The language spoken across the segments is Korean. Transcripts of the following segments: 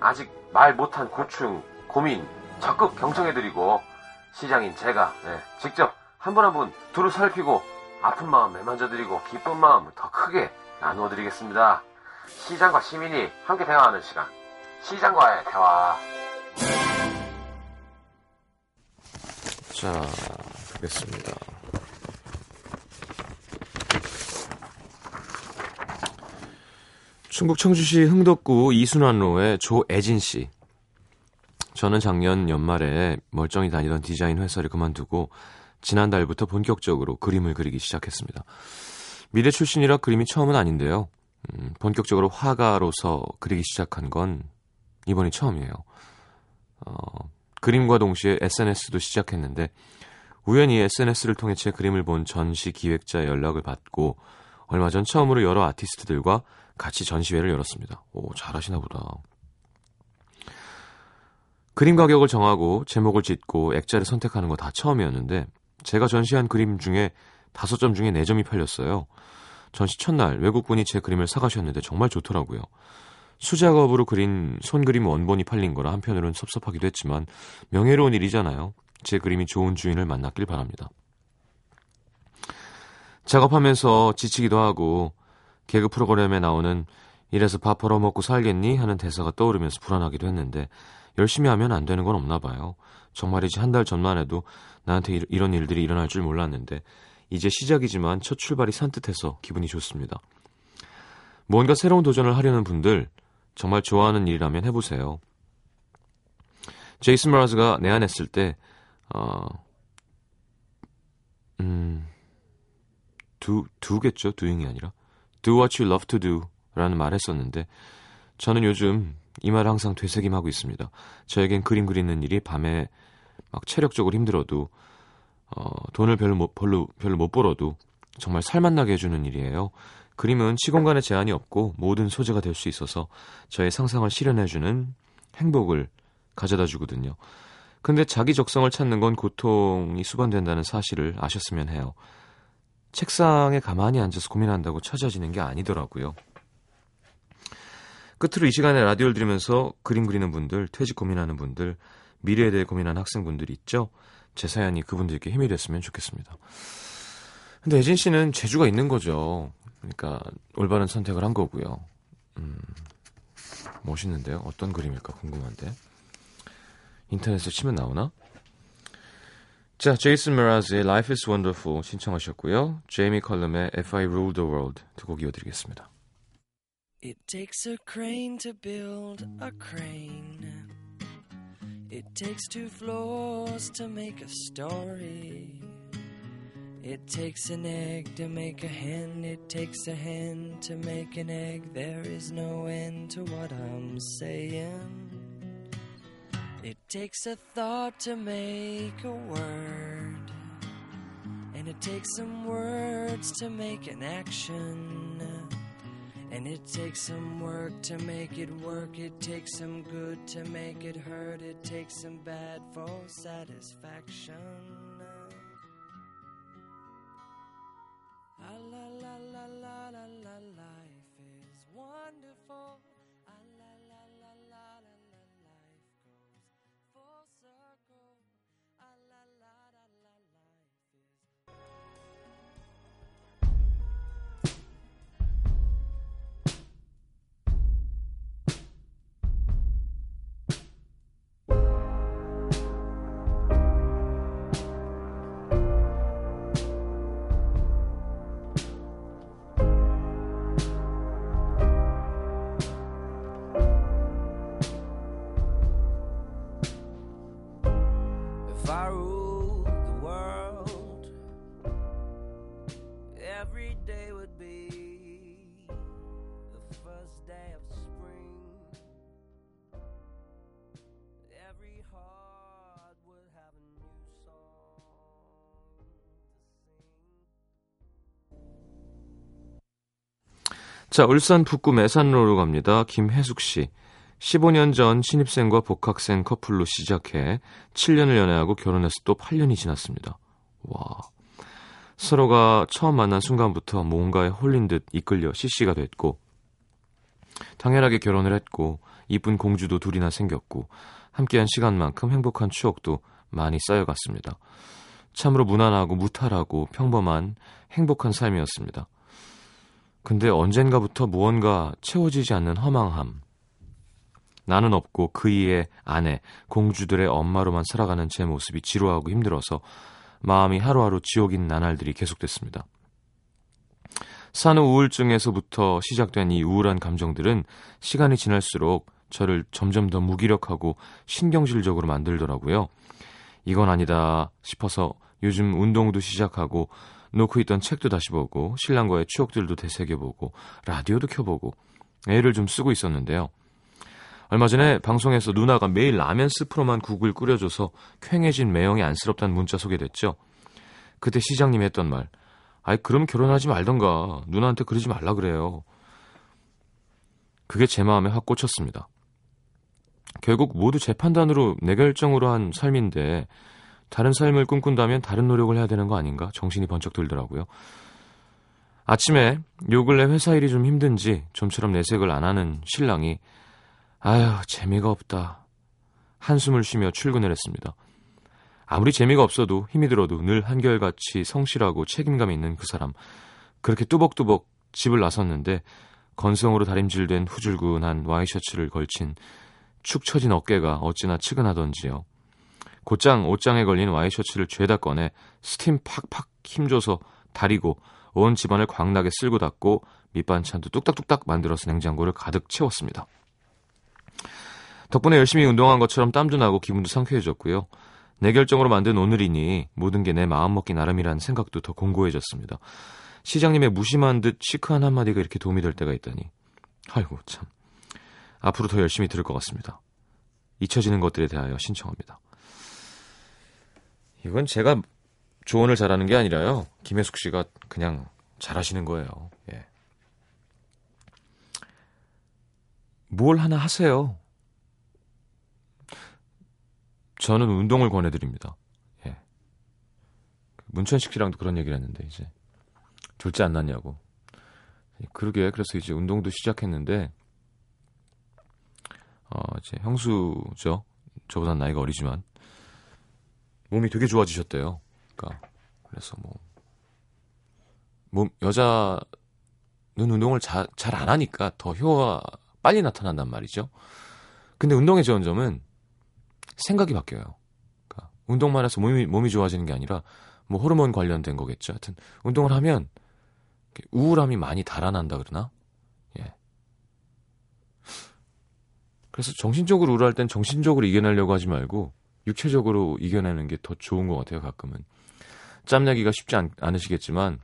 아직 말 못한 고충, 고민 적극 경청해드리고 시장인 제가 네, 직접 한분 한 분 두루 살피고 아픈 마음 매만져드리고 기쁜 마음을 더 크게 나누어드리겠습니다. 시장과 시민이 함께 대화하는 시간. 시장과의 대화. 자, 보겠습니다. 충북 청주시 흥덕구 이순환로의 조애진 씨. 저는 작년 연말에 멀쩡히 다니던 디자인 회사를 그만두고 지난달부터 본격적으로 그림을 그리기 시작했습니다. 미대 출신이라 그림이 처음은 아닌데요. 음, 본격적으로 화가로서 그리기 시작한 건 이번이 처음이에요. 어, 그림과 동시에 SNS도 시작했는데 우연히 SNS를 통해 제 그림을 본 전시 기획자 연락을 받고 얼마 전 처음으로 여러 아티스트들과 같이 전시회를 열었습니다. 오, 잘하시나 보다. 그림 가격을 정하고 제목을 짓고 액자를 선택하는 거 다 처음이었는데 제가 전시한 그림 중에 다섯 점 중에 네 점이 팔렸어요. 전시 첫날 외국분이 제 그림을 사가셨는데 정말 좋더라고요. 수작업으로 그린 손그림 원본이 팔린 거라 한편으론 섭섭하기도 했지만 명예로운 일이잖아요. 제 그림이 좋은 주인을 만났길 바랍니다. 작업하면서 지치기도 하고 개그 프로그램에 나오는 이래서 밥 벌어먹고 살겠니? 하는 대사가 떠오르면서 불안하기도 했는데 열심히 하면 안 되는 건 없나 봐요. 정말이지 한 달 전만 해도 나한테 이런 일들이 일어날 줄 몰랐는데 이제 시작이지만 첫 출발이 산뜻해서 기분이 좋습니다. 뭔가 새로운 도전을 하려는 분들 정말 좋아하는 일이라면 해보세요. 제이슨 머라즈가 내한했을 때 어, 음, 두, 두겠죠. doing이 아니라. Do what you love to do 라는 말 했었는데, 저는 요즘 이 말을 항상 되새김하고 있습니다. 저에겐 그림 그리는 일이 밤에 막 체력적으로 힘들어도, 어, 돈을 별로 못, 별로, 별로 못 벌어도 정말 살맛나게 해주는 일이에요. 그림은 시공간에 제한이 없고 모든 소재가 될 수 있어서 저의 상상을 실현해주는 행복을 가져다 주거든요. 근데 자기 적성을 찾는 건 고통이 수반된다는 사실을 아셨으면 해요. 책상에 가만히 앉아서 고민한다고 찾아지는 게 아니더라고요. 끝으로 이 시간에 라디오를 들으면서 그림 그리는 분들, 퇴직 고민하는 분들, 미래에 대해 고민하는 학생분들 있죠? 제 사연이 그분들께 힘이 됐으면 좋겠습니다. 근데 혜진 씨는 재주가 있는 거죠. 그러니까 올바른 선택을 한 거고요. 음, 멋있는데요. 어떤 그림일까 궁금한데. 인터넷에 치면 나오나? 자, 제이슨 메라즈의 Life is Wonderful 신청하셨고요. 제이미 컬럼의 If I Rule the World 두 곡 이어드리겠습니다. It takes a crane to build a crane. It takes two floors to make a story. It takes an egg to make a hen. It takes a hen to make an egg. There is no end to what I'm saying. It takes a thought to make a word. And it takes some words to make an action. And it takes some work to make it work. It takes some good to make it hurt. It takes some bad for satisfaction. Ah, la la la 자, 울산 북구 매산로로 갑니다. 김혜숙 씨. 15년 전 신입생과 복학생 커플로 시작해 7년을 연애하고 결혼해서 또 8년이 지났습니다. 와. 서로가 처음 만난 순간부터 뭔가에 홀린 듯 이끌려 CC가 됐고, 당연하게 결혼을 했고, 이쁜 공주도 둘이나 생겼고, 함께한 시간만큼 행복한 추억도 많이 쌓여갔습니다. 참으로 무난하고 무탈하고 평범한 행복한 삶이었습니다. 근데 언젠가부터 무언가 채워지지 않는 허망함. 나는 없고 그이의 아내, 공주들의 엄마로만 살아가는 제 모습이 지루하고 힘들어서 마음이 하루하루 지옥인 나날들이 계속됐습니다. 산후 우울증에서부터 시작된 이 우울한 감정들은 시간이 지날수록 저를 점점 더 무기력하고 신경질적으로 만들더라고요. 이건 아니다 싶어서 요즘 운동도 시작하고 놓고 있던 책도 다시 보고 신랑과의 추억들도 되새겨보고 라디오도 켜보고 애를 좀 쓰고 있었는데요. 얼마 전에 방송에서 누나가 매일 라면 스프로만 국을 끓여줘서 쾌해진 매형이 안쓰럽다는 문자 소개됐죠. 그때 시장님이 했던 말, 아이 그럼 결혼하지 말던가 누나한테 그러지 말라 그래요. 그게 제 마음에 확 꽂혔습니다. 결국 모두 제 판단으로 내 결정으로 한 삶인데 다른 삶을 꿈꾼다면 다른 노력을 해야 되는 거 아닌가 정신이 번쩍 들더라고요. 아침에 요 근래 회사 일이 좀 힘든지 좀처럼 내색을 안 하는 신랑이 아휴, 재미가 없다. 한숨을 쉬며 출근을 했습니다. 아무리 재미가 없어도 힘이 들어도 늘 한결같이 성실하고 책임감 있는 그 사람. 그렇게 뚜벅뚜벅 집을 나섰는데 건성으로 다림질된 후줄근한 와이셔츠를 걸친 축 처진 어깨가 어찌나 측은하던지요. 곧장 옷장에 걸린 와이셔츠를 죄다 꺼내 스팀 팍팍 힘줘서 다리고 온 집안을 광나게 쓸고 닦고 밑반찬도 뚝딱뚝딱 만들어서 냉장고를 가득 채웠습니다. 덕분에 열심히 운동한 것처럼 땀도 나고 기분도 상쾌해졌고요. 내 결정으로 만든 오늘이니 모든 게 내 마음먹기 나름이라는 생각도 더 공고해졌습니다. 시장님의 무심한 듯 시크한 한마디가 이렇게 도움이 될 때가 있다니. 아이고 참. 앞으로 더 열심히 들을 것 같습니다. 잊혀지는 것들에 대하여 신청합니다. 이건 제가 조언을 잘하는 게 아니라요. 김혜숙 씨가 그냥 잘하시는 거예요. 예. 뭘 하나 하세요. 저는 운동을 권해드립니다. 예. 문천식 씨랑도 그런 얘기를 했는데 이제 졸지 안 났냐고. 그러게 그래서 이제 운동도 시작했는데 어 이제 형수죠. 저보다 나이가 어리지만 몸이 되게 좋아지셨대요. 그러니까 그래서 뭐 몸 여자는 운동을 잘 안 하니까 더 효과가 빨리 나타난단 말이죠. 근데 운동의 좋은 점은 생각이 바뀌어요. 그러니까 운동만 해서 몸이, 몸이 좋아지는 게 아니라 뭐 호르몬 관련된 거겠죠. 하여튼 운동을 하면 우울함이 많이 달아난다 그러나? 예. 그래서 정신적으로 우울할 땐 정신적으로 이겨내려고 하지 말고 육체적으로 이겨내는 게 더 좋은 것 같아요, 가끔은. 짬내기가 쉽지 않, 않으시겠지만,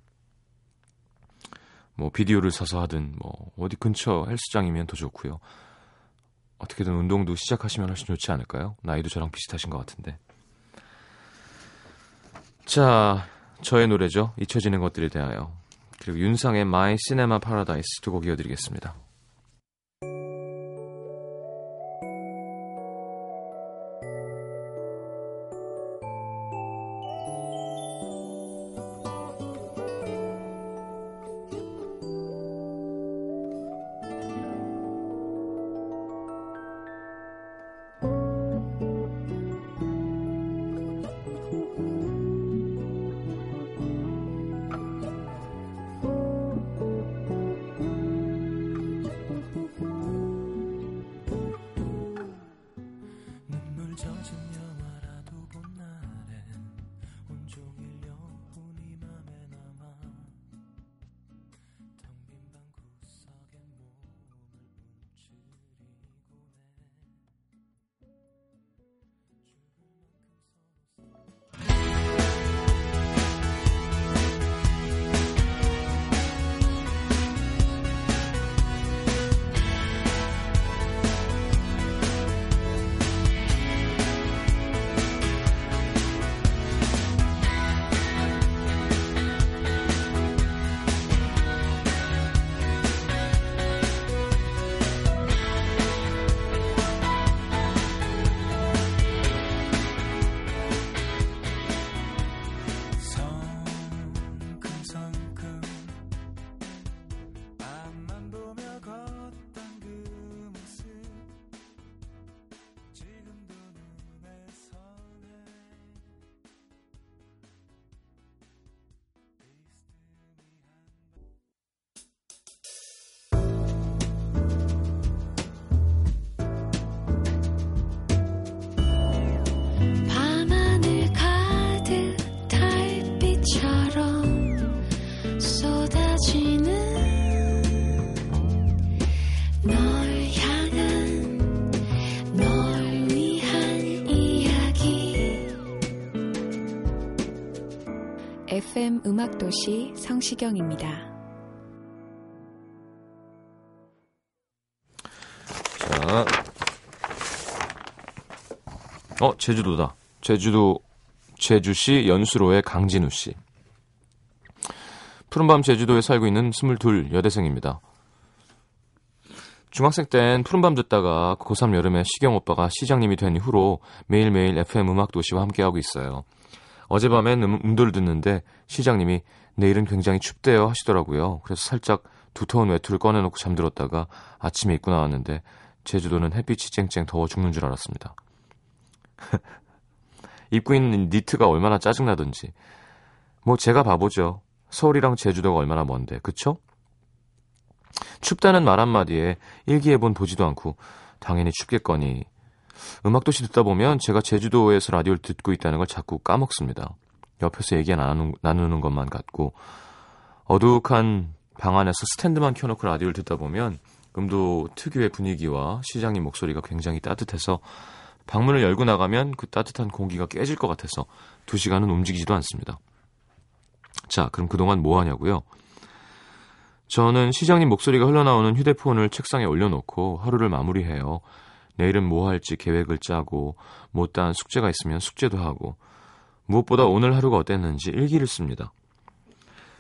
뭐, 비디오를 사서 하든, 뭐, 어디 근처 헬스장이면 더 좋고요. 어떻게든 운동도 시작하시면 훨씬 좋지 않을까요? 나이도 저랑 비슷하신 것 같은데. 자, 저의 노래죠. 잊혀지는 것들에 대하여. 그리고 윤상의 My Cinema Paradise 두 곡 이어드리겠습니다. 음악도시 성시경입니다. 자, 어 제주도다. 제주도 제주시 연수로의 강진우 씨. 푸른밤 제주도에 살고 있는 22 여대생입니다. 중학생 땐 푸른밤 듣다가 고3 여름에 시경 오빠가 시장님이 된 이후로 매일매일 FM 음악 도시와 함께하고 있어요. 어젯밤엔 음, 음도를 듣는데 시장님이 내일은 굉장히 춥대요 하시더라고요. 그래서 살짝 두터운 외투를 꺼내놓고 잠들었다가 아침에 입고 나왔는데 제주도는 햇빛이 쨍쨍 더워 죽는 줄 알았습니다. 입고 있는 니트가 얼마나 짜증나던지. 뭐 제가 바보죠. 서울이랑 제주도가 얼마나 먼데, 그쵸? 춥다는 말 한마디에 일기예본 보지도 않고 당연히 춥겠거니 음악도시 듣다 보면 제가 제주도에서 라디오를 듣고 있다는 걸 자꾸 까먹습니다. 옆에서 얘기 나누는, 나누는 것만 같고 어둑한 방 안에서 스탠드만 켜놓고 라디오를 듣다 보면 음도 특유의 분위기와 시장님 목소리가 굉장히 따뜻해서 방문을 열고 나가면 그 따뜻한 공기가 깨질 것 같아서 두 시간은 움직이지도 않습니다. 자, 그럼 그동안 뭐 하냐고요? 저는 시장님 목소리가 흘러나오는 휴대폰을 책상에 올려놓고 하루를 마무리해요. 내일은 뭐 할지 계획을 짜고 못다한 숙제가 있으면 숙제도 하고 무엇보다 오늘 하루가 어땠는지 일기를 씁니다.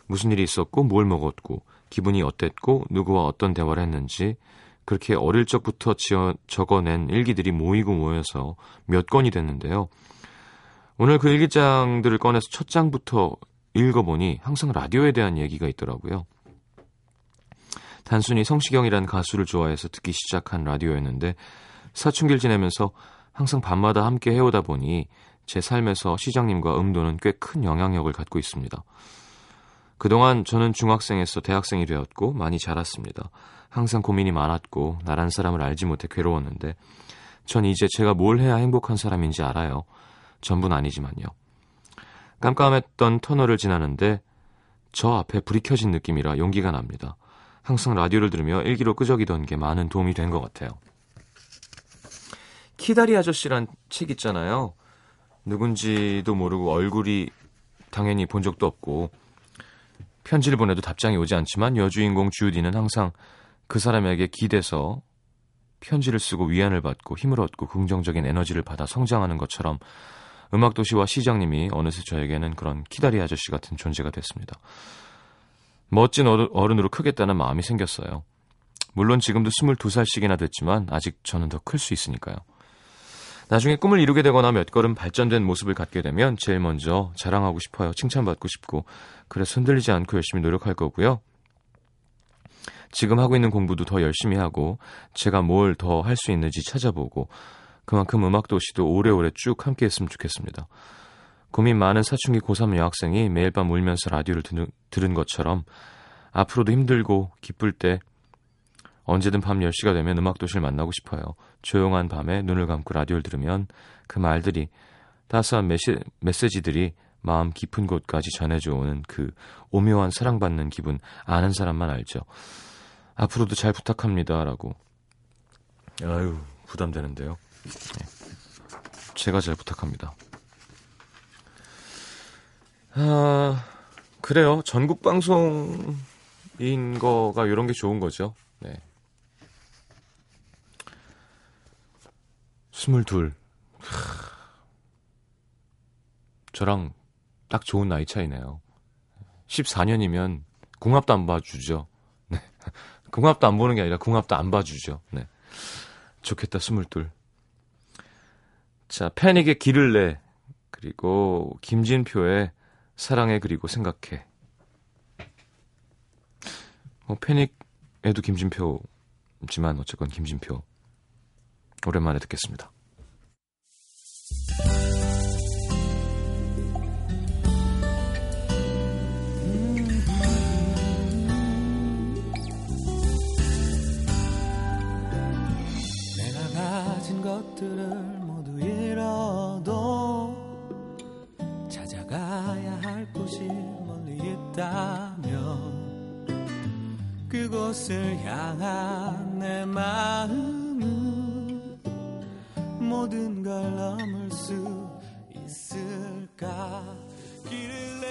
무슨 일이 있었고 뭘 먹었고 기분이 어땠고 누구와 어떤 대화를 했는지 그렇게 어릴 적부터 지어 적어낸 일기들이 모이고 모여서 몇 건이 됐는데요. 오늘 그 일기장들을 꺼내서 첫 장부터 읽어보니 항상 라디오에 대한 얘기가 있더라고요. 단순히 성시경이란 가수를 좋아해서 듣기 시작한 라디오였는데 사춘기를 지내면서 항상 밤마다 함께 해오다 보니 제 삶에서 시장님과 음도는 꽤 큰 영향력을 갖고 있습니다. 그동안 저는 중학생에서 대학생이 되었고 많이 자랐습니다. 항상 고민이 많았고 나란 사람을 알지 못해 괴로웠는데 전 이제 제가 뭘 해야 행복한 사람인지 알아요. 전부는 아니지만요. 깜깜했던 터널을 지나는데 저 앞에 불이 켜진 느낌이라 용기가 납니다. 항상 라디오를 들으며 일기로 끄적이던 게 많은 도움이 된 것 같아요. 키다리 아저씨란 책 있잖아요. 누군지도 모르고 얼굴이 당연히 본 적도 없고 편지를 보내도 답장이 오지 않지만 여주인공 주디는 항상 그 사람에게 기대서 편지를 쓰고 위안을 받고 힘을 얻고 긍정적인 에너지를 받아 성장하는 것처럼 음악도시와 시장님이 어느새 저에게는 그런 키다리 아저씨 같은 존재가 됐습니다. 멋진 어른으로 크겠다는 마음이 생겼어요. 물론 지금도 22살씩이나 됐지만 아직 저는 더 클 수 있으니까요. 나중에 꿈을 이루게 되거나 몇 걸음 발전된 모습을 갖게 되면 제일 먼저 자랑하고 싶어요. 칭찬받고 싶고 그래서 흔들리지 않고 열심히 노력할 거고요. 지금 하고 있는 공부도 더 열심히 하고 제가 뭘 더 할 수 있는지 찾아보고 그만큼 음악도시도 오래오래 쭉 함께 했으면 좋겠습니다. 고민 많은 사춘기 고3 여학생이 매일 밤 울면서 라디오를 듣는, 들은 것처럼 앞으로도 힘들고 기쁠 때 언제든 밤 10시가 되면 음악도시를 만나고 싶어요. 조용한 밤에 눈을 감고 라디오를 들으면 그 말들이 따스한 메시, 메시지들이 마음 깊은 곳까지 전해져 오는 그 오묘한 사랑받는 기분 아는 사람만 알죠. 앞으로도 잘 부탁합니다. 라고. 아유, 부담되는데요. 네. 제가 잘 부탁합니다. 아, 그래요. 전국 방송인 거가 이런 게 좋은 거죠. 네. 스물둘. 저랑 딱 좋은 나이 차이네요. 14년이면 궁합도 안 봐주죠. 네. 궁합도 안 보는 게 아니라 궁합도 안 봐주죠. 네. 좋겠다, 스물둘. 자, 패닉의 길을 내. 그리고 김진표의 사랑해 그리고 생각해. 뭐 패닉에도 김진표지만 어쨌건 김진표 오랜만에 듣겠습니다. 내가 가진 것들을 모두 잃어도 찾아가야 할 곳이 멀리 있다면 그곳을 향한 내 마음은 모든 걸 넘을 수 있을까? 길을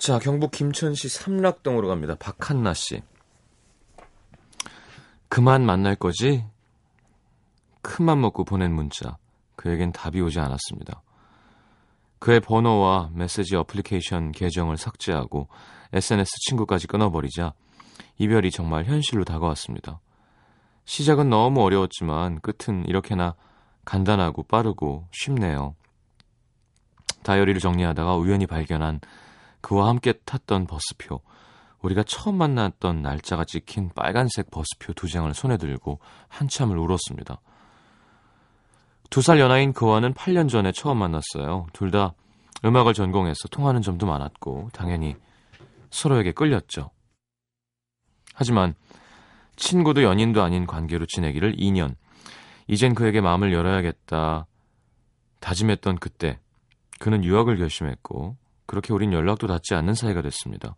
자, 경북 김천시 삼락동으로 갑니다. 박한나 씨. 그만 만날 거지? 큰맘 먹고 보낸 문자. 그에겐 답이 오지 않았습니다. 그의 번호와 메시지 어플리케이션 계정을 삭제하고 SNS 친구까지 끊어버리자 이별이 정말 현실로 다가왔습니다. 시작은 너무 어려웠지만 끝은 이렇게나 간단하고 빠르고 쉽네요. 다이어리를 정리하다가 우연히 발견한 그와 함께 탔던 버스표, 우리가 처음 만났던 날짜가 찍힌 빨간색 버스표 두 장을 손에 들고 한참을 울었습니다. 두 살 연하인 그와는 8년 전에 처음 만났어요. 둘 다 음악을 전공해서 통하는 점도 많았고, 당연히 서로에게 끌렸죠. 하지만 친구도 연인도 아닌 관계로 지내기를 2년. 이젠 그에게 마음을 열어야겠다. 다짐했던 그때, 그는 유학을 결심했고, 그렇게 우린 연락도 닿지 않는 사이가 됐습니다.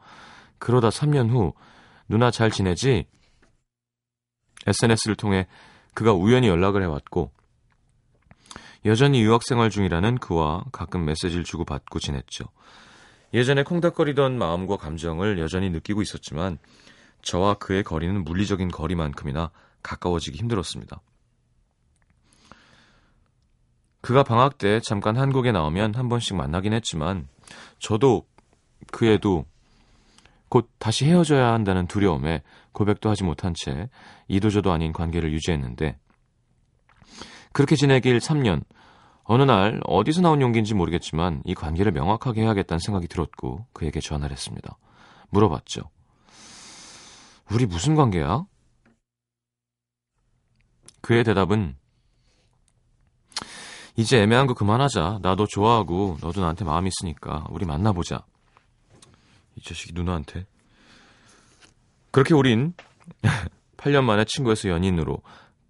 그러다 3년 후 누나 잘 지내지? SNS를 통해 그가 우연히 연락을 해왔고 여전히 유학생활 중이라는 그와 가끔 메시지를 주고받고 지냈죠. 예전에 콩닥거리던 마음과 감정을 여전히 느끼고 있었지만 저와 그의 거리는 물리적인 거리만큼이나 가까워지기 힘들었습니다. 그가 방학 때 잠깐 한국에 나오면 한 번씩 만나긴 했지만 저도 그 애도 곧 다시 헤어져야 한다는 두려움에 고백도 하지 못한 채 이도저도 아닌 관계를 유지했는데 그렇게 지내길 3년 어느 날 어디서 나온 용기인지 모르겠지만 이 관계를 명확하게 해야겠다는 생각이 들었고 그에게 전화를 했습니다. 물어봤죠. 우리 무슨 관계야? 그의 대답은 이제 애매한 거 그만하자. 나너 좋아하고 너도 나한테 마음 있으니까 우리 만나보자. 이 자식이 누나한테. 그렇게 우린 8년 만에 친구에서 연인으로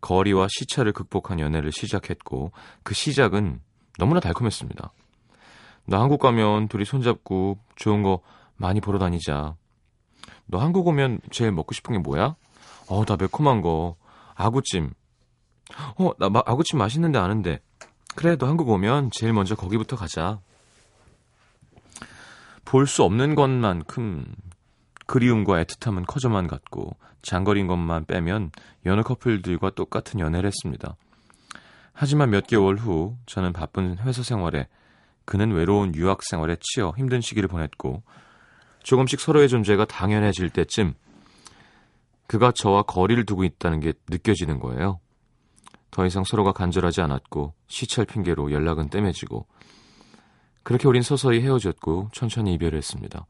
거리와 시차를 극복한 연애를 시작했고 그 시작은 너무나 달콤했습니다. 나 한국 가면 둘이 손잡고 좋은 거 많이 보러 다니자. 너 한국 오면 제일 먹고 싶은 게 뭐야? 어, 나 매콤한 거. 아구찜. 어, 나 마, 아구찜 맛있는데 아는데. 그래, 너 한국 오면 제일 먼저 거기부터 가자. 볼 수 없는 것만큼 그리움과 애틋함은 커져만 갔고 장거리인 것만 빼면 여느 커플들과 똑같은 연애를 했습니다. 하지만 몇 개월 후 저는 바쁜 회사 생활에 그는 외로운 유학 생활에 치여 힘든 시기를 보냈고 조금씩 서로의 존재가 당연해질 때쯤 그가 저와 거리를 두고 있다는 게 느껴지는 거예요. 더 이상 서로가 간절하지 않았고 시찰 핑계로 연락은 뜸해지고 그렇게 우린 서서히 헤어졌고 천천히 이별을 했습니다.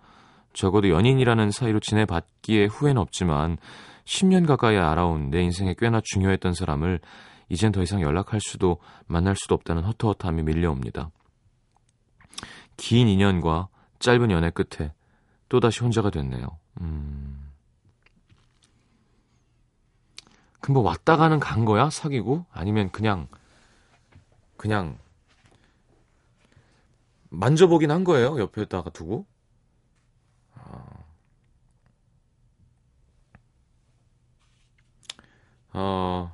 적어도 연인이라는 사이로 지내봤기에 후회는 없지만 10년 가까이 알아온 내 인생에 꽤나 중요했던 사람을 이젠 더 이상 연락할 수도 만날 수도 없다는 허터허터함이 밀려옵니다. 긴 인연과 짧은 연애 끝에 또다시 혼자가 됐네요. 음... 그럼 뭐 왔다 가는 간 거야? 사귀고? 아니면 그냥 그냥 만져보긴 한 거예요? 옆에다가 두고? 어,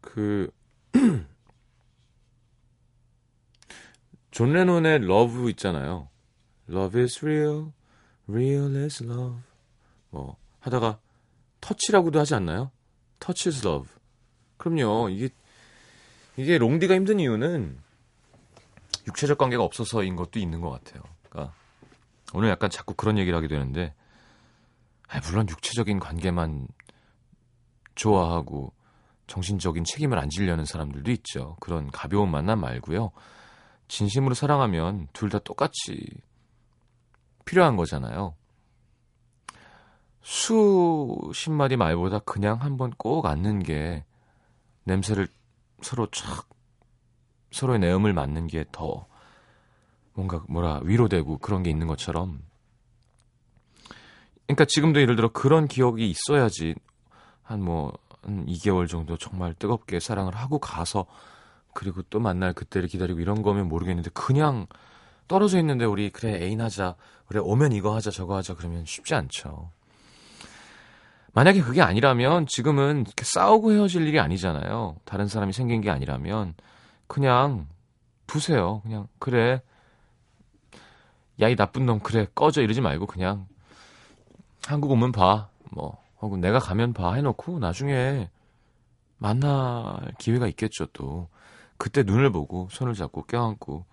그, 존 레논의 Love 있잖아요. Love is real, real is love. 뭐, 하다가 터치라고도 하지 않나요? Touch is love. 그럼요. 이게 이게 롱디가 힘든 이유는 육체적 관계가 없어서인 것도 있는 것 같아요. 그러니까 오늘 약간 자꾸 그런 얘기를 하게 되는데 아, 물론 육체적인 관계만 좋아하고 정신적인 책임을 안 지려는 사람들도 있죠. 그런 가벼운 만남 말고요. 진심으로 사랑하면 둘 다 똑같이 필요한 거잖아요. 수십 마디 말보다 그냥 한번 꼭 앉는 게 냄새를 서로 촥 서로의 내음을 맡는 게 더 뭔가 뭐라 위로되고 그런 게 있는 것처럼 그러니까 지금도 예를 들어 그런 기억이 있어야지 한 뭐 한 2개월 정도 정말 뜨겁게 사랑을 하고 가서 그리고 또 만날 그때를 기다리고 이런 거면 모르겠는데 그냥 떨어져 있는데 우리 그래 애인 하자 그래 오면 이거 하자 저거 하자 그러면 쉽지 않죠. 만약에 그게 아니라면 지금은 이렇게 싸우고 헤어질 일이 아니잖아요. 다른 사람이 생긴 게 아니라면 그냥 두세요. 그냥 그래. 야 이 나쁜 놈 그래. 꺼져. 이러지 말고 그냥 한국 오면 봐. 뭐 혹은 내가 가면 봐. 해놓고 나중에 만날 기회가 있겠죠 또. 그때 눈을 보고 손을 잡고 껴안고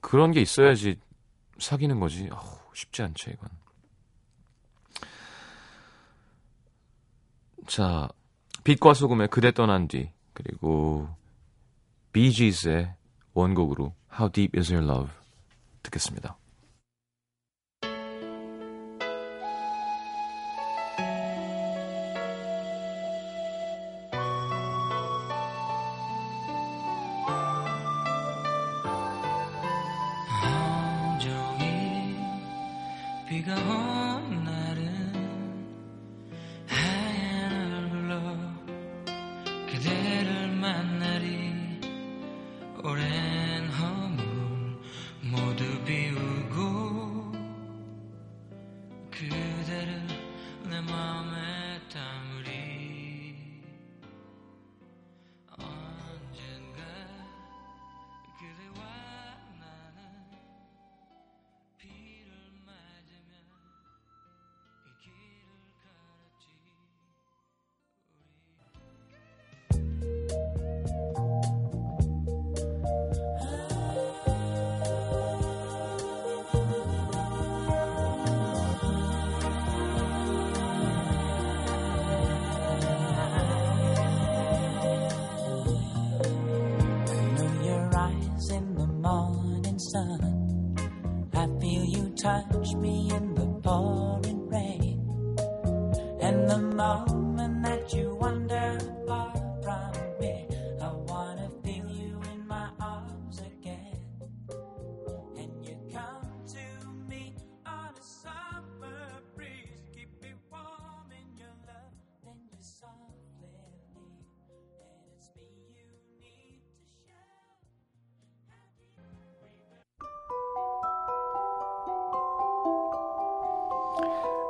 그런 게 있어야지 사귀는 거지. 어우, 쉽지 않죠 이건 자 빛과 소금의 그대 떠난 뒤 그리고 비지스의 원곡으로 How Deep Is Your Love 듣겠습니다 touch me in the palm.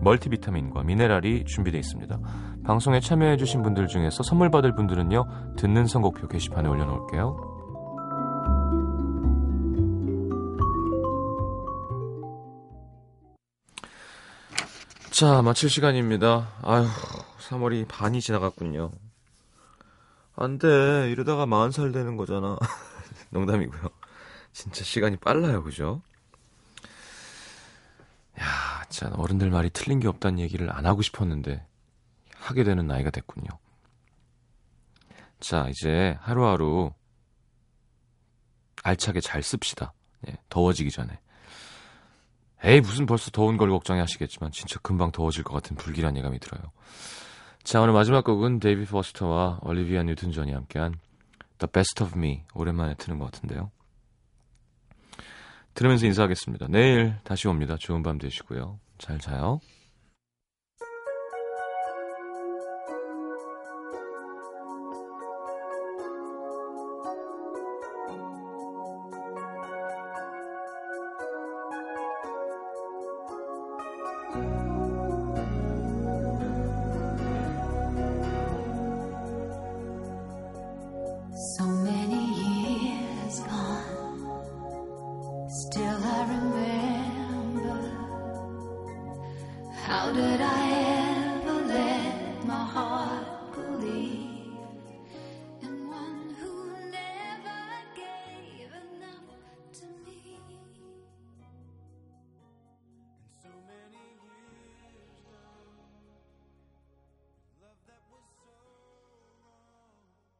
멀티비타민과 미네랄이 준비되어 있습니다. 방송에 참여해주신 분들 중에서 선물 받을 분들은요, 듣는 선곡표 게시판에 올려놓을게요. 자, 마칠 시간입니다. 아휴, 3월이 반이 지나갔군요. 안 돼. 이러다가 40살 되는 거잖아. 농담이고요. 진짜 시간이 빨라요, 그죠? 야, 참, 어른들 말이 틀린 게 없다는 얘기를 안 하고 싶었는데, 하게 되는 나이가 됐군요. 자, 이제 하루하루 알차게 잘 씁시다. 네, 더워지기 전에. 에이, 무슨 벌써 더운 걸 걱정해 하시겠지만, 진짜 금방 더워질 것 같은 불길한 예감이 들어요. 자, 오늘 마지막 곡은 데이비드 포스터와 올리비아 뉴튼 존이 함께한 The Best of Me. 오랜만에 트는 것 같은데요. 들으면서 인사하겠습니다. 내일 다시 옵니다. 좋은 밤 되시고요. 잘 자요.